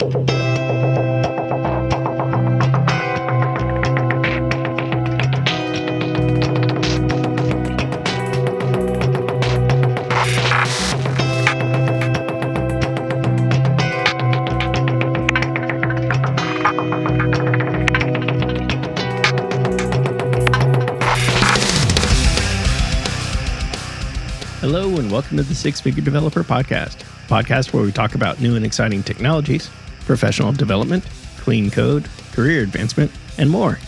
Hello, and welcome to the Six Figure Developer Podcast, podcast where we talk about new and exciting technologies, professional development, clean code, career advancement, and more.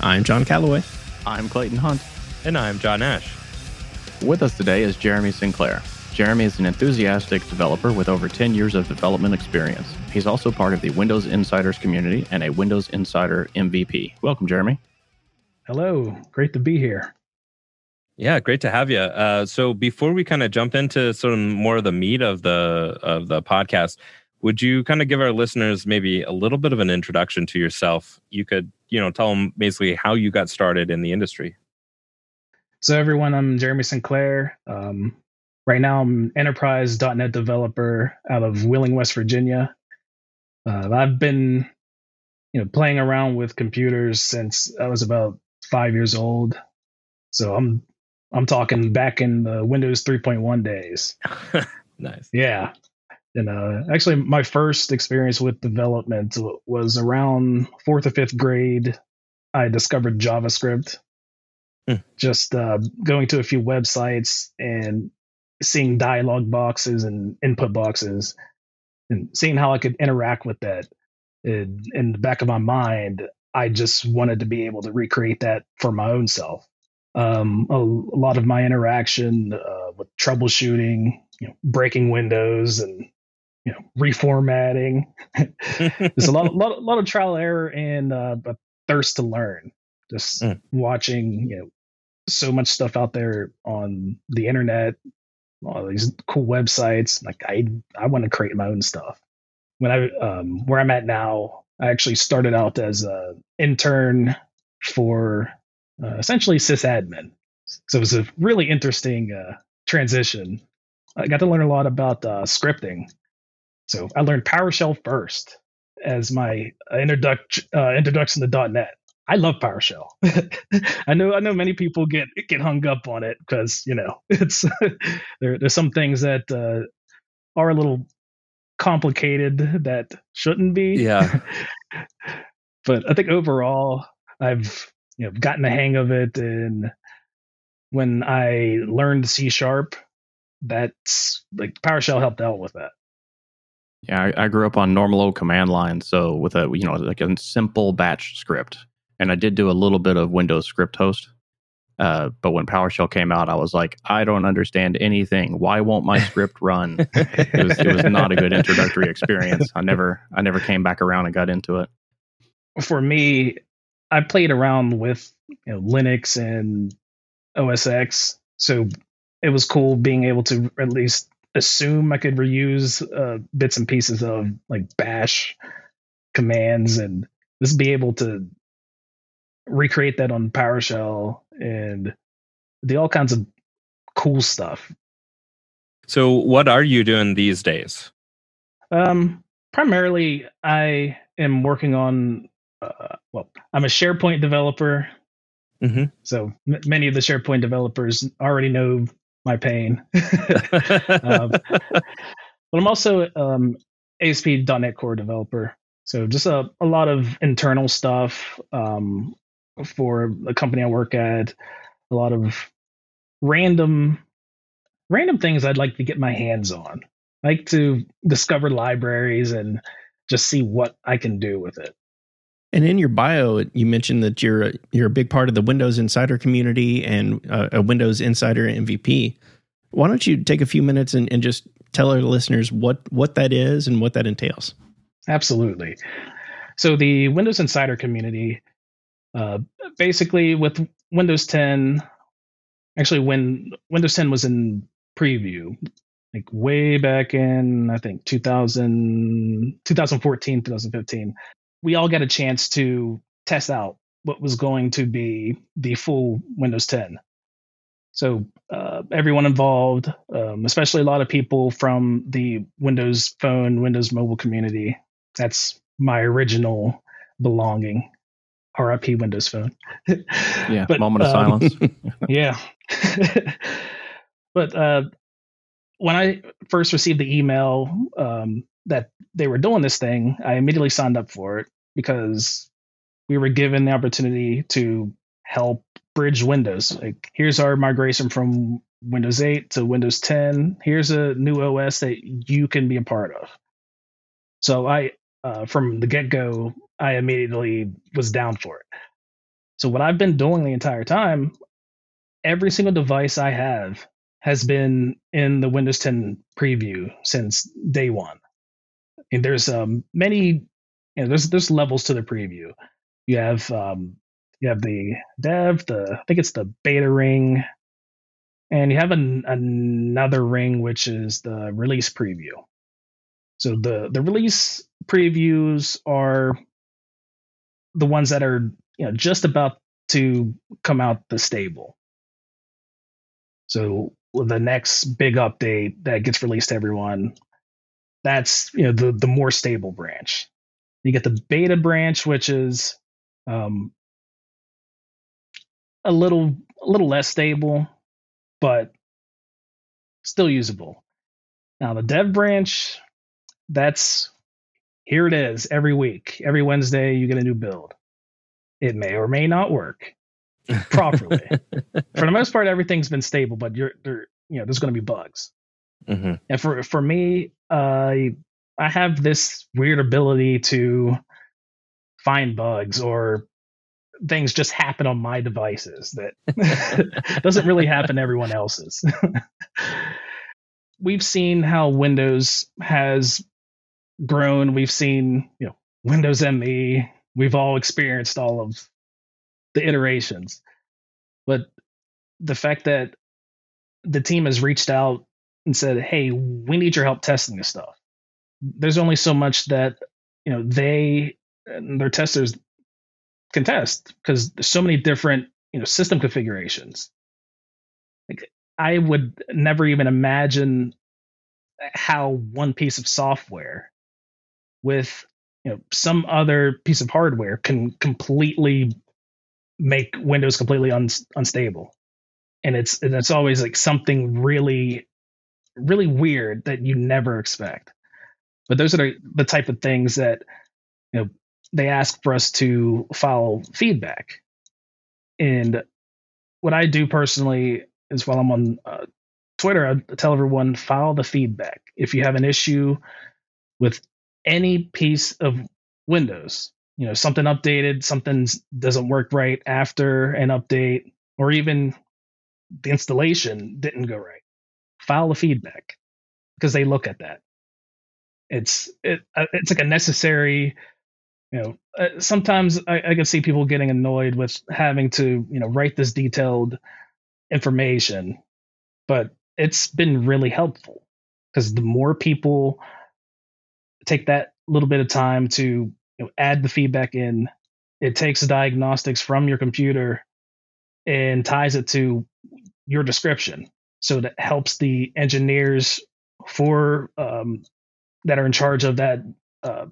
I'm John Callaway. I'm Clayton Hunt. And I'm Jon Ash. With us today is Jeremy Sinclair. Jeremy is an enthusiastic developer with over 10 years of development experience. He's also part of the Windows Insiders community and a Windows Insider MVP. Welcome, Jeremy. Hello, great to be here. Yeah, great to have you. Uh, so before we kind of jump into sort of more of the meat of the of the podcast, would you kind of give our listeners maybe a little bit of an introduction to yourself? You could, you know, tell them basically how you got started in the industry. So everyone, I'm Jeremy Sinclair. Um, right now, I'm enterprise.NET developer out of Wheeling, West Virginia. Uh, I've been, you know, playing around with computers since I was about five years old. So I'm I'm talking back in the Windows 3.1 days. nice. Yeah. And uh, actually, my first experience with development was around fourth or fifth grade. I discovered JavaScript. Hmm. Just uh, going to a few websites and seeing dialog boxes and input boxes and seeing how I could interact with that. In, in the back of my mind, I just wanted to be able to recreate that for my own self um, a, a, lot of my interaction uh, with troubleshooting, you know, breaking windows and you know reformatting. There's a lot, lot, lot of trial and error and uh, a thirst to learn. Just mm. watching, you know, so much stuff out there on the internet, all these cool websites. Like I, I want to create my own stuff. When I, um, where I'm at now, I actually started out as a intern for uh, essentially sysadmin. So it was a really interesting uh, transition. I got to learn a lot about uh, scripting. So I learned PowerShell first as my introduction uh, introduction to .NET. I love PowerShell. I know I know many people get get hung up on it because you know it's there, there's some things that uh, are a little complicated that shouldn't be. Yeah. but I think overall, I've you know gotten the hang of it and when i learned c sharp that's like powershell helped out with that yeah I, I, grew up on normal old command line so with a you know like a simple batch script and i did do a little bit of windows script host uh, but when PowerShell came out, I was like, I don't understand anything. Why won't my script run? it, was, it was not a good introductory experience. I never, I never came back around and got into it. For me, I played around with you know, Linux and OS X, so it was cool being able to at least assume I could reuse uh, bits and pieces of like Bash commands and just be able to recreate that on PowerShell and do all kinds of cool stuff. So, what are you doing these days? Um, primarily, I am working on uh, well, I'm a SharePoint developer. Mm-hmm. So m- many of the SharePoint developers already know my pain. um, but I'm also um, ASP.NET Core developer. So just a, a lot of internal stuff um, for the company I work at. A lot of random random things I'd like to get my hands on. I like to discover libraries and just see what I can do with it. And in your bio, you mentioned that you're a, you're a big part of the Windows Insider community and uh, a Windows Insider MVP. Why don't you take a few minutes and, and just tell our listeners what what that is and what that entails? Absolutely. So the Windows Insider community, uh, basically with Windows 10, actually when Windows 10 was in preview, like way back in I think 2000, 2014, 2015 we all got a chance to test out what was going to be the full Windows 10. So uh, everyone involved, um, especially a lot of people from the Windows Phone, Windows Mobile community, That's my original belonging. RIP Windows Phone. yeah, but, moment of um, silence. yeah. but uh, when I first received the email um, that they were doing this thing, I immediately signed up for it because we were given the opportunity to help bridge Windows. Like, here's our migration from Windows 8 to Windows 10. Here's a new OS that you can be a part of. So I, uh, from the get go, I immediately was down for it. So what I've been doing the entire time, every single device I have has been in the Windows 10 preview since day one. And there's um, many, you know, there's there's levels to the preview. You have um, you have the dev, the I think it's the beta ring, and you have an, another ring which is the release preview. So the the release previews are the ones that are you know just about to come out the stable. So the next big update that gets released to everyone, that's you know the the more stable branch. You get the beta branch, which is um, a little a little less stable, but still usable. Now the dev branch, that's here it is every week. Every Wednesday you get a new build. It may or may not work properly. for the most part, everything's been stable, but you're there, you know, there's going to be bugs. Mm-hmm. And for for me, uh, I have this weird ability to find bugs or things just happen on my devices that doesn't really happen to everyone else's. We've seen how Windows has grown. We've seen, you know, Windows ME. We've all experienced all of the iterations. But the fact that the team has reached out and said, "Hey, we need your help testing this stuff." There's only so much that you know they their testers can test because there's so many different you know system configurations. Like I would never even imagine how one piece of software with you know some other piece of hardware can completely make Windows completely un- unstable. And it's and it's always like something really really weird that you never expect. But those are the, type of things that you know they ask for us to follow feedback. And what I do personally is while I'm on uh, Twitter, I tell everyone follow the feedback. If you have an issue with any piece of Windows, you know, something updated, something doesn't work right after an update, or even the installation didn't go right, file the feedback because they look at that. It's it, uh, it's like a necessary you know uh, sometimes I, I, can see people getting annoyed with having to you know write this detailed information but it's been really helpful because the more people take that little bit of time to you know, add the feedback in it takes diagnostics from your computer and ties it to your description. So that helps the engineers for um, that are in charge of that uh,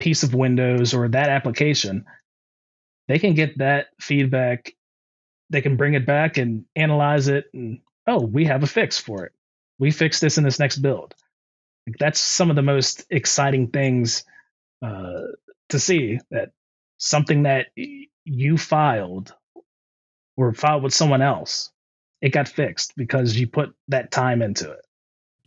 piece of Windows or that application, they can get that feedback. They can bring it back and analyze it. And oh, we have a fix for it. We fixed this in this next build. Like, that's some of the most exciting things uh, to see that something that you filed or filed with someone else, it got fixed because you put that time into it.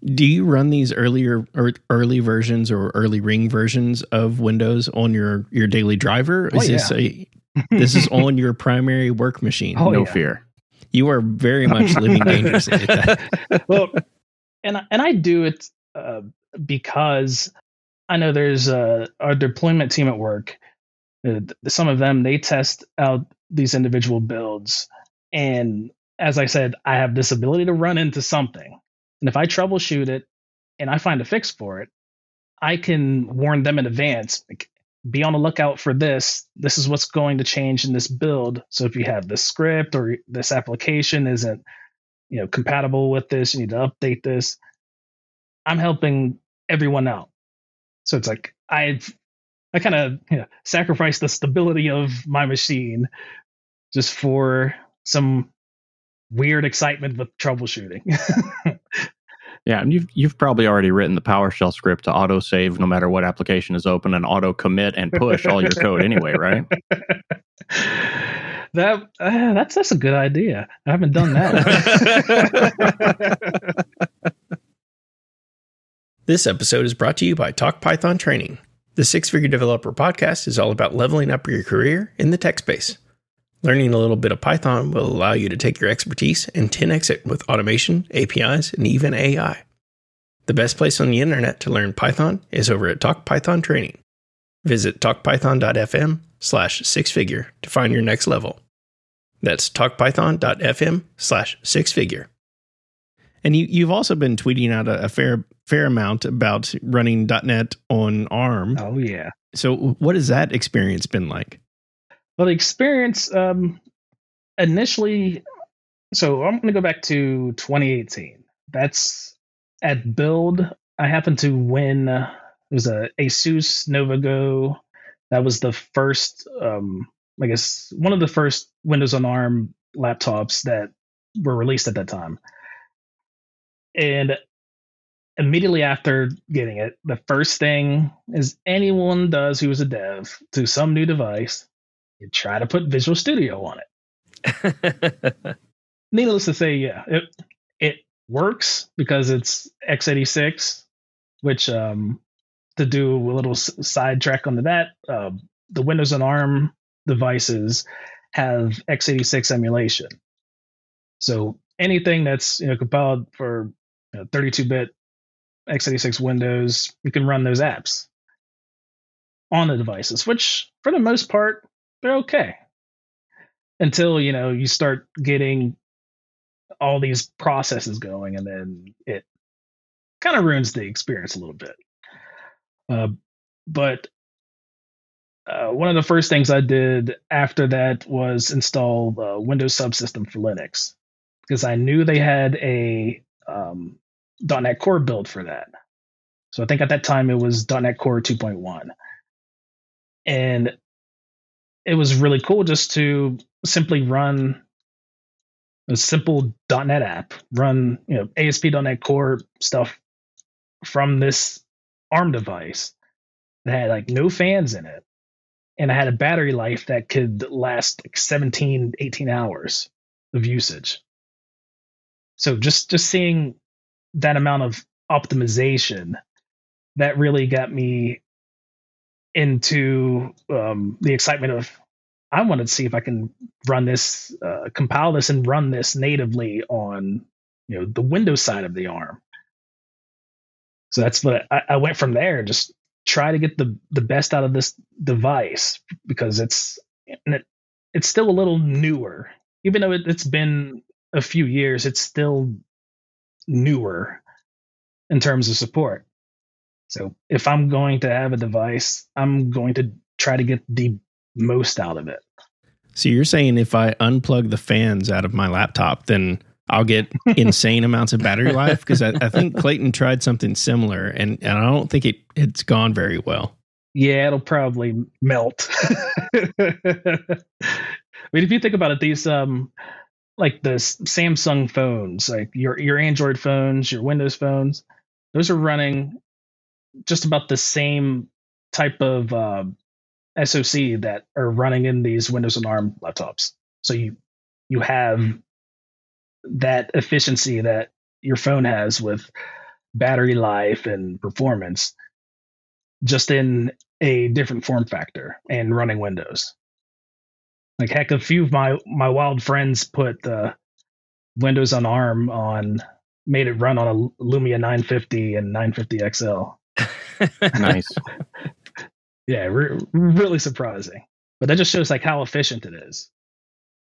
Do you run these earlier or early versions or early ring versions of Windows on your your daily driver? Oh, is yeah. this a this is on your primary work machine? Oh, no yeah. fear. You are very much living dangerously. well, and and I do it uh, because I know there's a our deployment team at work. Uh, some of them they test out these individual builds, and as I said, I have this ability to run into something and if I troubleshoot it and I find a fix for it, I can warn them in advance. Like, be on the lookout for this. This is what's going to change in this build. So if you have this script or this application isn't, you know, compatible with this, you need to update this. I'm helping everyone out. So it's like I've I kind of you know, sacrificed the stability of my machine just for some weird excitement with troubleshooting. yeah, and you've you've probably already written the PowerShell script to auto save no matter what application is open and auto commit and push all your code anyway, right? That uh, that's that's a good idea. I haven't done that. this episode is brought to you by Talk Python Training. The Six Figure Developer podcast is all about leveling up your career in the tech space. Learning a little bit of Python will allow you to take your expertise and 10x it with automation, APIs, and even AI. The best place on the internet to learn Python is over at Talk Python Training. Visit talkpython.fm slash sixfigure to find your next level. That's talkpython.fm slash sixfigure. And you, you've also been tweeting out a, a fair fair amount about running .NET on ARM. Oh yeah. So what has that experience been like? Well, the experience um, initially, so I'm going to go back to 2018. That's at Build. I happened to win. It was a Asus NovaGo. That was the first, um, I guess, one of the first Windows on ARM laptops that were released at that time. And immediately after getting it, the first thing is anyone does who is a dev to some new device you try to put Visual Studio on it. Needless to say, yeah, it it works because it's x86, which um, to do a little sidetrack on that, uh, the Windows on ARM devices have x86 emulation. So anything that's you know compiled for 32-bit x86 Windows, you can run those apps on the devices, which for the most part they're okay. Until you know you start getting all these processes going and then it kind of ruins the experience a little bit. Uh, but uh, one of the first things i did after that was install uh, windows subsystem for linux because i knew they had a um, net core build for that. So i think at that time it was. Net core 2.1 and it was really cool just to simply run a simple .NET app, run you know ASP.NET Core stuff from this ARM device that had like no fans in it, and I had a battery life that could last like 17, 18 hours of usage. So just just seeing that amount of optimization that really got me into um, the excitement of I wanted to see if I can run this, uh, compile this, and run this natively on you know the Windows side of the ARM. So that's what I, I went from there. Just try to get the the best out of this device because it's it, it's still a little newer, even though it, it's been a few years. It's still newer in terms of support. So if I'm going to have a device, I'm going to try to get the most out of it. So you're saying if I unplug the fans out of my laptop, then I'll get insane amounts of battery life? Because I, I, think Clayton tried something similar, and, and I don't think it it's gone very well. Yeah, it'll probably melt. I mean, if you think about it, these um, like the Samsung phones, like your your Android phones, your Windows phones, those are running just about the same type of uh, SoC that are running in these Windows on ARM laptops. So you you have that efficiency that your phone has with battery life and performance just in a different form factor and running Windows. Like heck, a few of my my wild friends put uh, Windows on ARM on made it run on a Lumia 950 and 950 XL. Nice. yeah, re- really surprising. But that just shows like how efficient it is.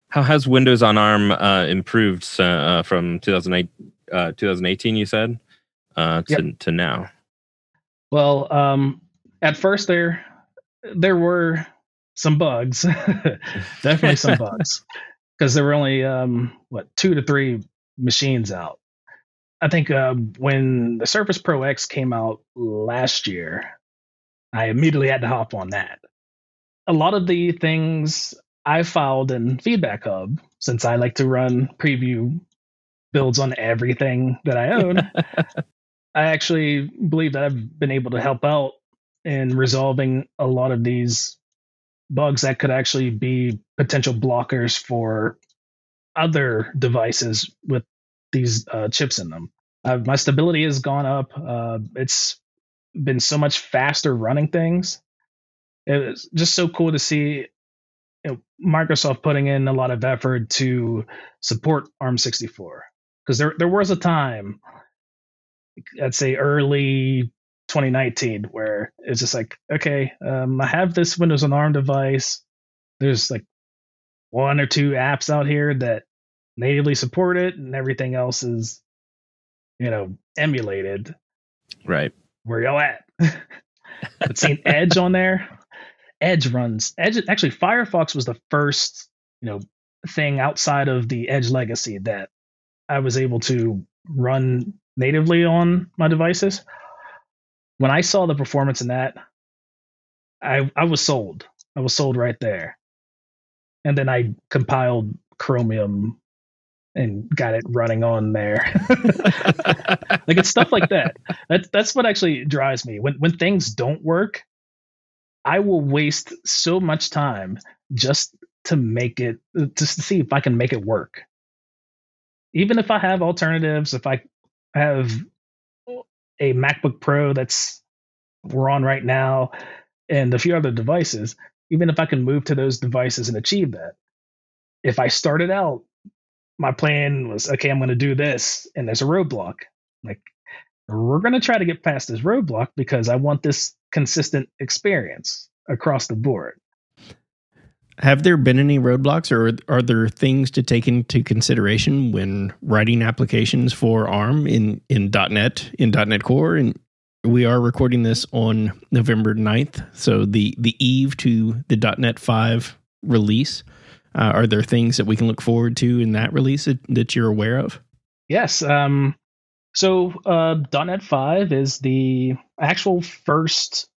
How has Windows on ARM uh, improved uh, from 2008, uh, 2018? You said uh, to yep. to now. Well, um, at first there there were some bugs, definitely some bugs, because there were only um, what two to three machines out. I think uh, when the Surface Pro X came out last year, I immediately had to hop on that. A lot of the things I filed in Feedback Hub, since I like to run preview builds on everything that I own, I actually believe that I've been able to help out in resolving a lot of these bugs that could actually be potential blockers for other devices with these uh, chips in them. Uh, my stability has gone up. Uh, it's been so much faster running things. It's just so cool to see you know, Microsoft putting in a lot of effort to support ARM64 because there there was a time, I'd say early 2019, where it's just like, okay, um, I have this Windows on ARM device. There's like one or two apps out here that natively support it, and everything else is, you know, emulated. Right. Where y'all at? but seeing Edge on there, Edge runs Edge. Actually, Firefox was the first, you know, thing outside of the Edge legacy that I was able to run natively on my devices. When I saw the performance in that, I I was sold. I was sold right there. And then I compiled Chromium and got it running on there. like it's stuff like that. That's that's what actually drives me. When when things don't work, I will waste so much time just to make it just to see if I can make it work. Even if I have alternatives, if I have a MacBook Pro that's we're on right now and a few other devices, even if I can move to those devices and achieve that. If I started out my plan was okay, I'm going to do this, and there's a roadblock. Like, we're going to try to get past this roadblock because I want this consistent experience across the board. Have there been any roadblocks, or are there things to take into consideration when writing applications for ARM in in .NET in .NET Core? And we are recording this on November 9th, so the the eve to the .NET 5 release. Uh, are there things that we can look forward to in that release that, that you're aware of? Yes. Um, so uh, .NET 5 is the actual first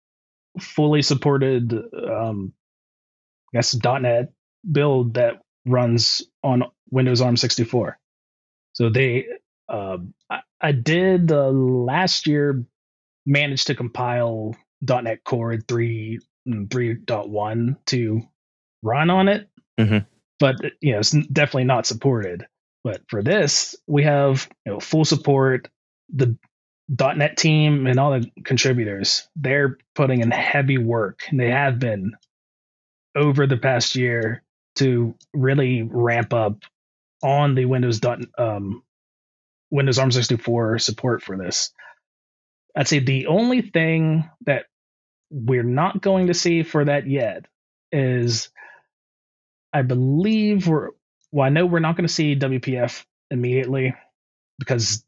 fully supported, um, I guess, .NET build that runs on Windows ARM 64. So they, uh, I, I, did uh, last year manage to compile .NET Core 3 3.1 to run on it. Mm-hmm. But you know, it's definitely not supported. But for this, we have you know full support. The .NET team and all the contributors, they're putting in heavy work, and they have been over the past year to really ramp up on the Windows um, Windows ARM 64 support for this. I'd say the only thing that we're not going to see for that yet is I believe we're well, I know we're not going to see WPF immediately because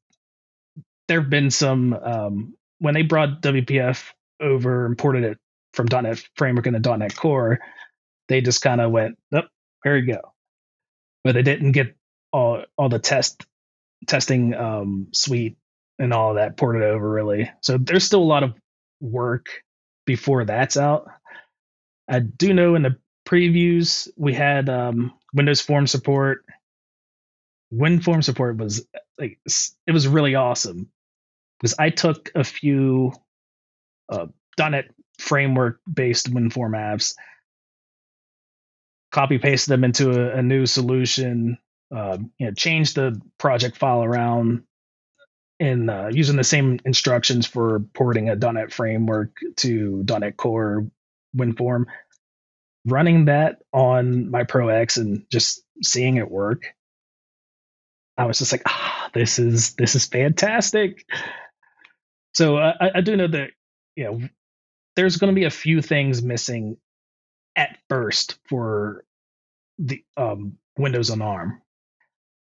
there have been some um, when they brought WPF over and ported it from .NET Framework into .NET Core, they just kind of went, "Up, oh, here you go," but they didn't get all all the test testing um, suite and all that ported over really. So there's still a lot of work before that's out. I do know in the previews, we had um, Windows Form support. WinForm support was like it was really awesome. Because I took a few uh, .NET framework based WinForm apps, copy pasted them into a, a new solution, uh, you know, changed the project file around, and uh, using the same instructions for porting a .NET framework to .NET Core WinForm running that on my Pro X and just seeing it work, I was just like, ah, this is this is fantastic. So I, I do know that you know there's going to be a few things missing at first for the um, Windows on ARM,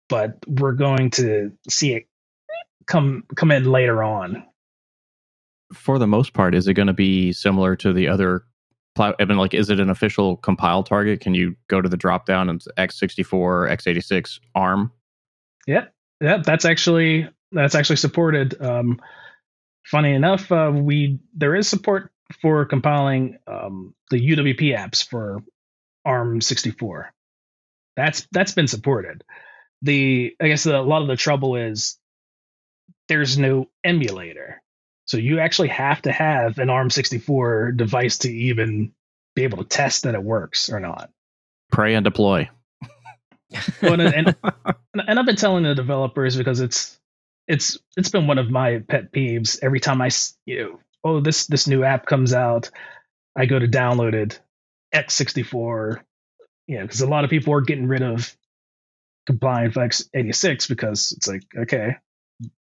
but we're going to see it come come in later on. For the most part, is it going to be similar to the other I mean, like, is it an official compile target? Can you go to the drop down and x64, x86 ARM? Yeah, yeah, that's actually that's actually supported. Um, funny enough, uh, we there is support for compiling um, the UWP apps for ARM64. That's that's been supported. The I guess a lot of the trouble is there's no emulator. So you actually have to have an ARM64 device to even be able to test that it works or not. Pray and deploy. well, and, and, and I've been telling the developers because it's it's it's been one of my pet peeves. Every time I you know oh this this new app comes out, I go to download it x64. You know, because a lot of people are getting rid of compliant for x86 because it's like okay,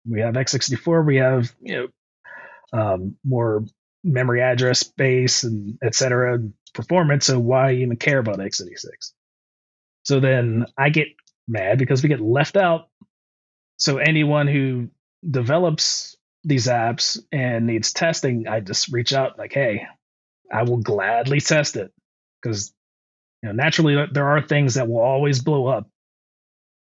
we have x64, we have you know um, more memory address space and etc. performance. So why even care about x86? So then I get mad because we get left out. So anyone who develops these apps and needs testing, I just reach out like, hey, I will gladly test it because you know naturally there are things that will always blow up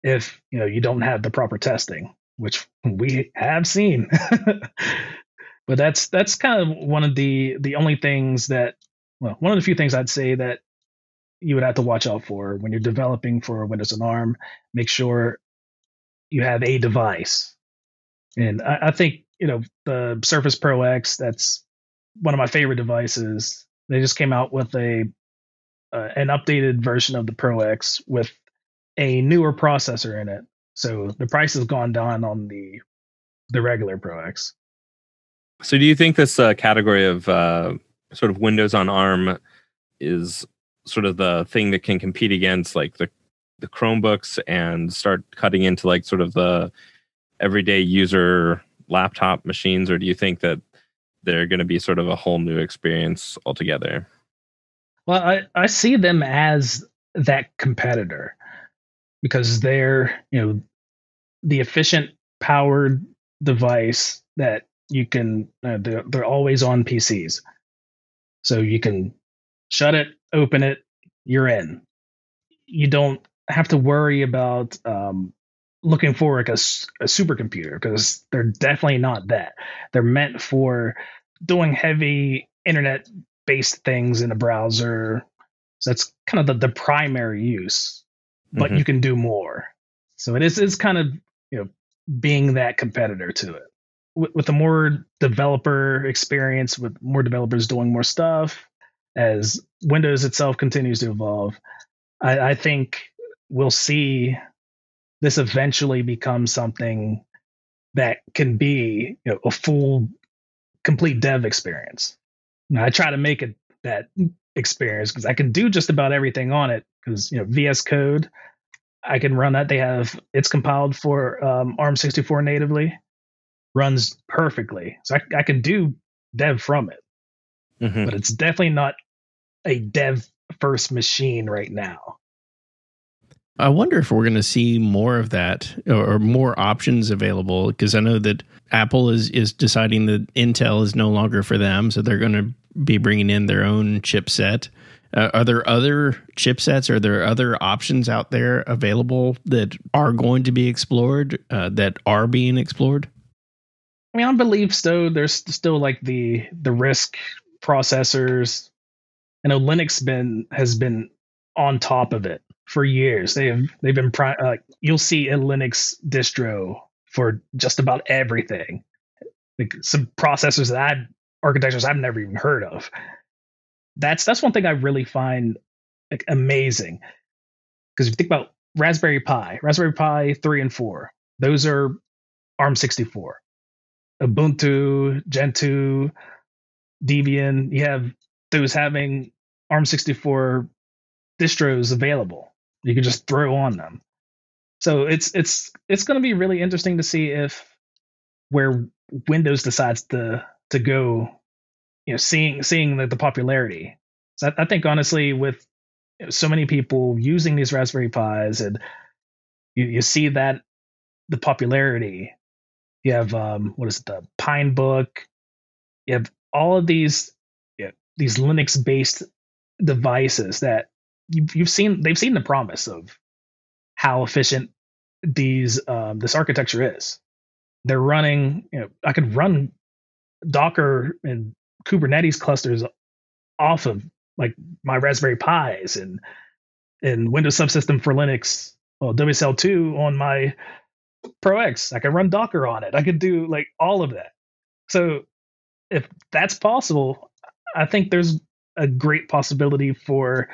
if you know you don't have the proper testing, which we have seen. but that's that's kind of one of the the only things that well one of the few things I'd say that you would have to watch out for when you're developing for Windows and ARM. Make sure you have a device, and I, I think you know the Surface Pro X. That's one of my favorite devices. They just came out with a uh, an updated version of the Pro X with a newer processor in it. So the price has gone down on the the regular Pro X. So, do you think this uh, category of uh, sort of Windows on ARM is sort of the thing that can compete against like the the Chromebooks and start cutting into like sort of the everyday user laptop machines, or do you think that they're going to be sort of a whole new experience altogether? Well, I, I see them as that competitor because they're you know the efficient powered device that you can uh, they're, they're always on PCs, so you can shut it, open it, you're in. You don't have to worry about um, looking for like a, a supercomputer because they're definitely not that. They're meant for doing heavy internet based things in a browser. So that's kind of the, the primary use, but mm-hmm. you can do more. So it is it's kind of you know being that competitor to it with, with a more developer experience, with more developers doing more stuff, as Windows itself continues to evolve, I, I think we'll see this eventually become something that can be you know, a full, complete dev experience. Now, I try to make it that experience because I can do just about everything on it. Because you know VS Code, I can run that. They have it's compiled for um, ARM64 natively runs perfectly. So I, I can do dev from it, mm-hmm. but it's definitely not a dev first machine right now. I wonder if we're going to see more of that or more options available because I know that Apple is is deciding that Intel is no longer for them, so they're going to be bringing in their own chipset. Uh, are there other chipsets? Are there other options out there available that are going to be explored? Uh, that are being explored? I mean, I believe so. There's still like the the RISC processors. I know Linux been has been on top of it for years. They've they've been pri- uh, you'll see a Linux distro for just about everything. Like some processors that I architectures I've never even heard of. That's that's one thing I really find like amazing. Because if you think about Raspberry Pi, Raspberry Pi 3 and 4, those are ARM64. Ubuntu, Gentoo, Debian, you have those having ARM64 distros available. You can just throw on them. So it's it's it's going to be really interesting to see if where Windows decides to to go, you know, seeing seeing the, the popularity. So I, I think honestly, with so many people using these Raspberry Pis, and you, you see that the popularity you have um, what is it, the Pinebook. You have all of these yeah, these Linux based devices that you've, you've seen. They've seen the promise of how efficient these um, this architecture is. They're running. You know, I could run Docker and Kubernetes clusters off of like my Raspberry Pis and and Windows Subsystem for Linux, well, WSL2 on my Pro X. I could run Docker on it. I could do like all of that. So if that's possible, I think there's a great possibility for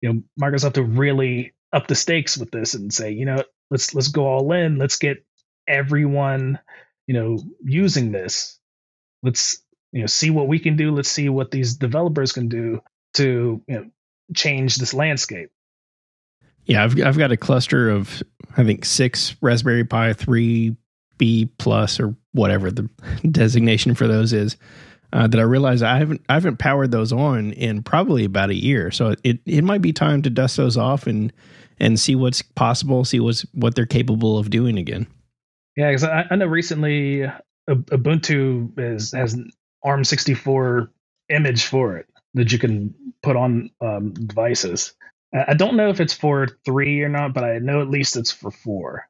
you know Microsoft to really up the stakes with this and say, you know, let's let's go all in. Let's get everyone, you know, using this. Let's you know see what we can do. Let's see what these developers can do to you know change this landscape. Yeah, I've I've got a cluster of I think six Raspberry Pi three B plus or whatever the designation for those is. Uh, that I realize I haven't I haven't powered those on in probably about a year. So it it might be time to dust those off and and see what's possible, see what's what they're capable of doing again. Yeah, because I, I, know recently Ubuntu is has an ARM64 image for it that you can put on um, devices. I don't know if it's for three or not, but I know at least it's for four.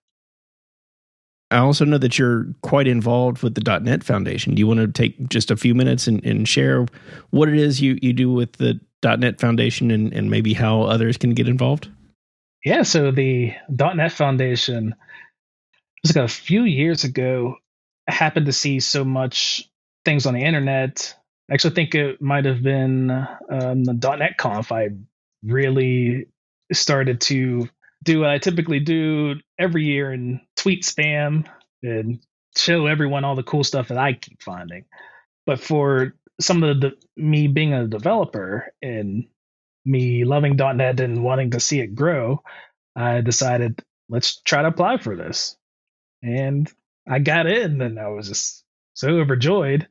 I also know that you're quite involved with the .NET Foundation. Do you want to take just a few minutes and, and share what it is you, you do with the .NET Foundation and, and maybe how others can get involved? Yeah, so the .NET Foundation was like a few years ago. I happened to see so much things on the internet. I actually think it might have been um, the .NET Conf. I really started to do what I typically do every year and tweet spam and show everyone all the cool stuff that I keep finding. But for some of the me being a developer and me loving .NET and wanting to see it grow, I decided let's try to apply for this. And I got in and I was just so overjoyed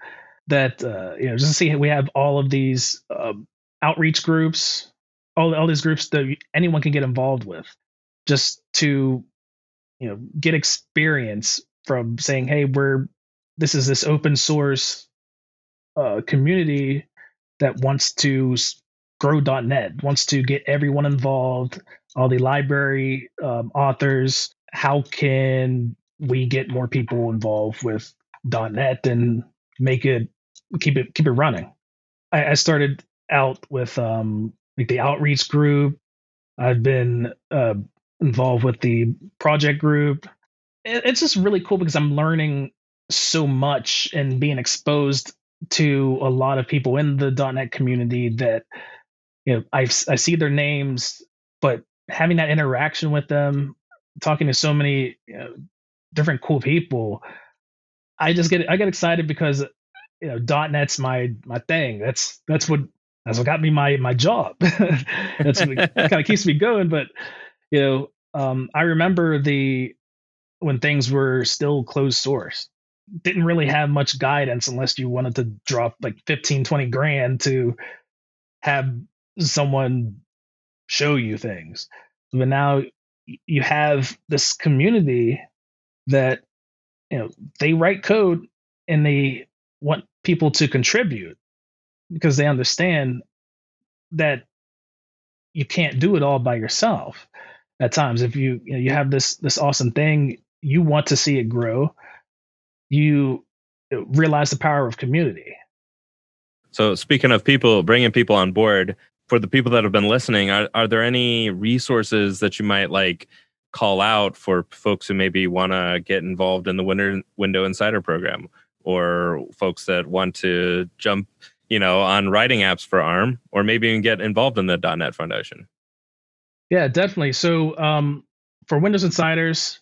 that uh, you know just to see we have all of these uh, outreach groups all, all these groups that anyone can get involved with just to you know get experience from saying hey we're this is this open source uh, community that wants to grow .NET wants to get everyone involved all the library um, authors. How can we get more people involved with .NET and make it keep it keep it running? I, I started out with um, like the outreach group. I've been uh, involved with the project group. It's just really cool because I'm learning so much and being exposed to a lot of people in the .NET community that you know I I see their names, but having that interaction with them, talking to so many you know, different cool people, I just get I get excited because you know .NET's my my thing. That's that's what that's what got me my my job. that's what kind of keeps me going. But you know, um, I remember the when things were still closed source. Didn't really have much guidance unless you wanted to drop like 15, 20 grand to have someone show you things. But now you have this community that you know they write code and they want people to contribute because they understand that you can't do it all by yourself at times. If you you, know, you have this this awesome thing you want to see it grow you realize the power of community. So speaking of people bringing people on board for the people that have been listening are, are there any resources that you might like call out for folks who maybe want to get involved in the winter window insider program or folks that want to jump you know, on writing apps for ARM, or maybe even get involved in the .NET Foundation. Yeah, definitely. So um, for Windows Insiders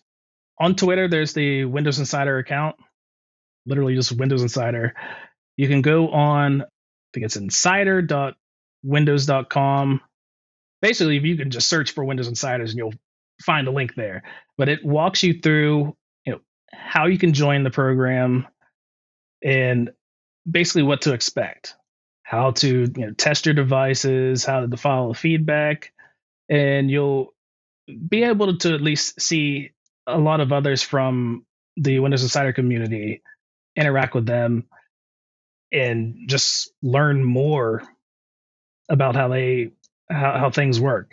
on Twitter, there's the Windows Insider account, literally just Windows Insider. You can go on, I think it's insider.windows.com. Basically, if you can just search for Windows Insiders and you'll find a link there. But it walks you through, you know, how you can join the program and basically what to expect how to you know, test your devices, how to follow feedback, and you'll be able to at least see a lot of others from the Windows Insider community, interact with them, and just learn more about how they how, how things work.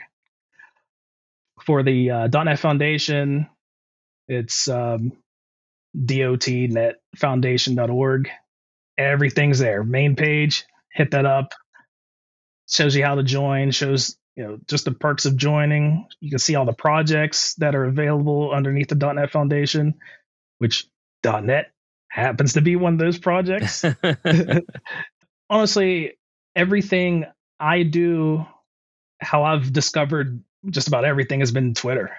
For the uh, .NET Foundation, it's um, dotnetfoundation.org. Everything's there. Main page, hit that up. Shows you how to join, shows you know just the perks of joining. You can see all the projects that are available underneath the .NET Foundation, which .NET happens to be one of those projects. Honestly, everything I do, how I've discovered just about everything has been Twitter.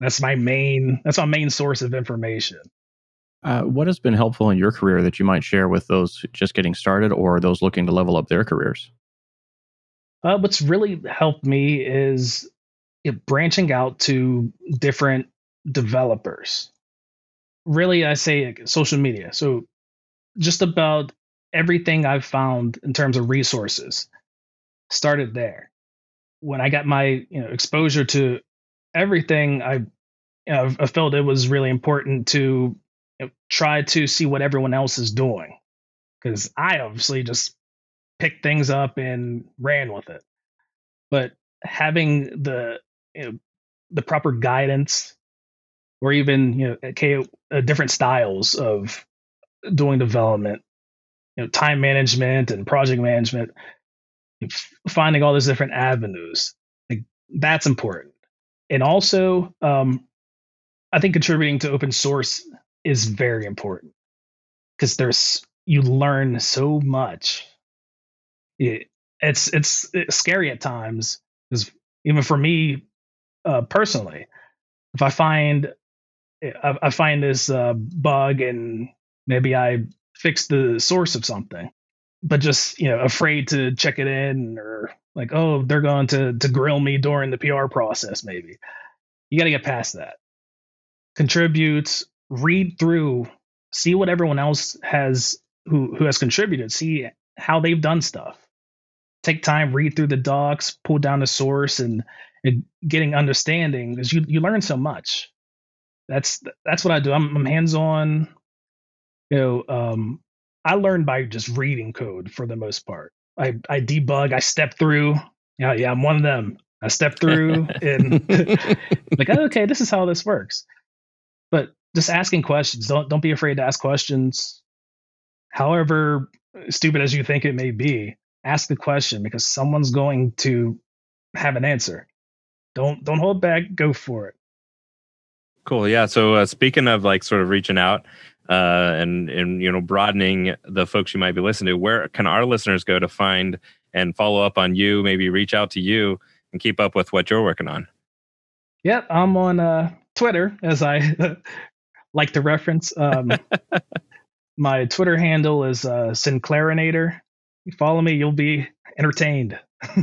That's my main. That's my main source of information. Uh, what has been helpful in your career that you might share with those just getting started or those looking to level up their careers? Uh, what's really helped me is you know, branching out to different developers. Really, I say social media. So, just about everything I've found in terms of resources started there. When I got my you know exposure to everything, I you know, I felt it was really important to try to see what everyone else is doing because I obviously just picked things up and ran with it. But having the you know, the proper guidance, or even you know okay, uh, different styles of doing development, you know, time management and project management, finding all those different avenues, like that's important. And also, um, I think contributing to open source is very important because there's you learn so much. It, it's, it's it's scary at times because even for me uh, personally, if I find I, I find this uh, bug and maybe I fix the source of something, but just you know afraid to check it in or like oh they're going to to grill me during the PR process maybe. You got to get past that. Contribute read through see what everyone else has who who has contributed see how they've done stuff take time, read through the docs, pull down the source, and, and getting understanding because you you learn so much. That's that's what I do. I'm, I'm hands on. You know, um, I learn by just reading code for the most part. I I debug. I step through. Yeah, yeah, I'm one of them. I step through and like, okay, this is how this works. But just asking questions. Don't don't be afraid to ask questions. However stupid as you think it may be, ask the question because someone's going to have an answer. Don't don't hold back. Go for it. Cool. Yeah. So uh, speaking of like sort of reaching out uh, and and you know broadening the folks you might be listening to, where can our listeners go to find and follow up on you? Maybe reach out to you and keep up with what you're working on. Yep, I'm on uh, Twitter as I like the reference. Um, my Twitter handle is uh, Sinclairinator, you follow me, you'll be entertained.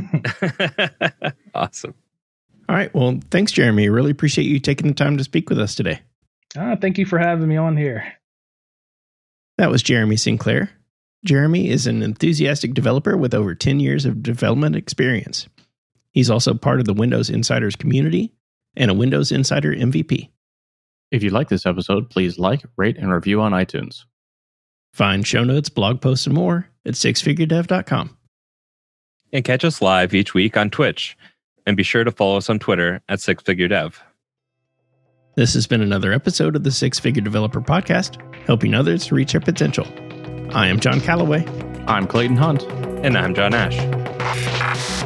awesome. All right. Well, thanks, Jeremy. Really appreciate you taking the time to speak with us today. Ah, thank you for having me on here. That was Jeremy Sinclair. Jeremy is an enthusiastic developer with over 10 years of development experience. He's also part of the Windows Insiders community and a Windows Insider MVP. If you like this episode, please like, rate, and review on iTunes. Find show notes, blog posts, and more at sixfiguredev.com. And catch us live each week on Twitch. And be sure to follow us on Twitter at sixfiguredev. This has been another episode of the Six Figure Developer Podcast, helping others reach their potential. I am John Callaway. I'm Clayton Hunt. And I'm Jon Ash.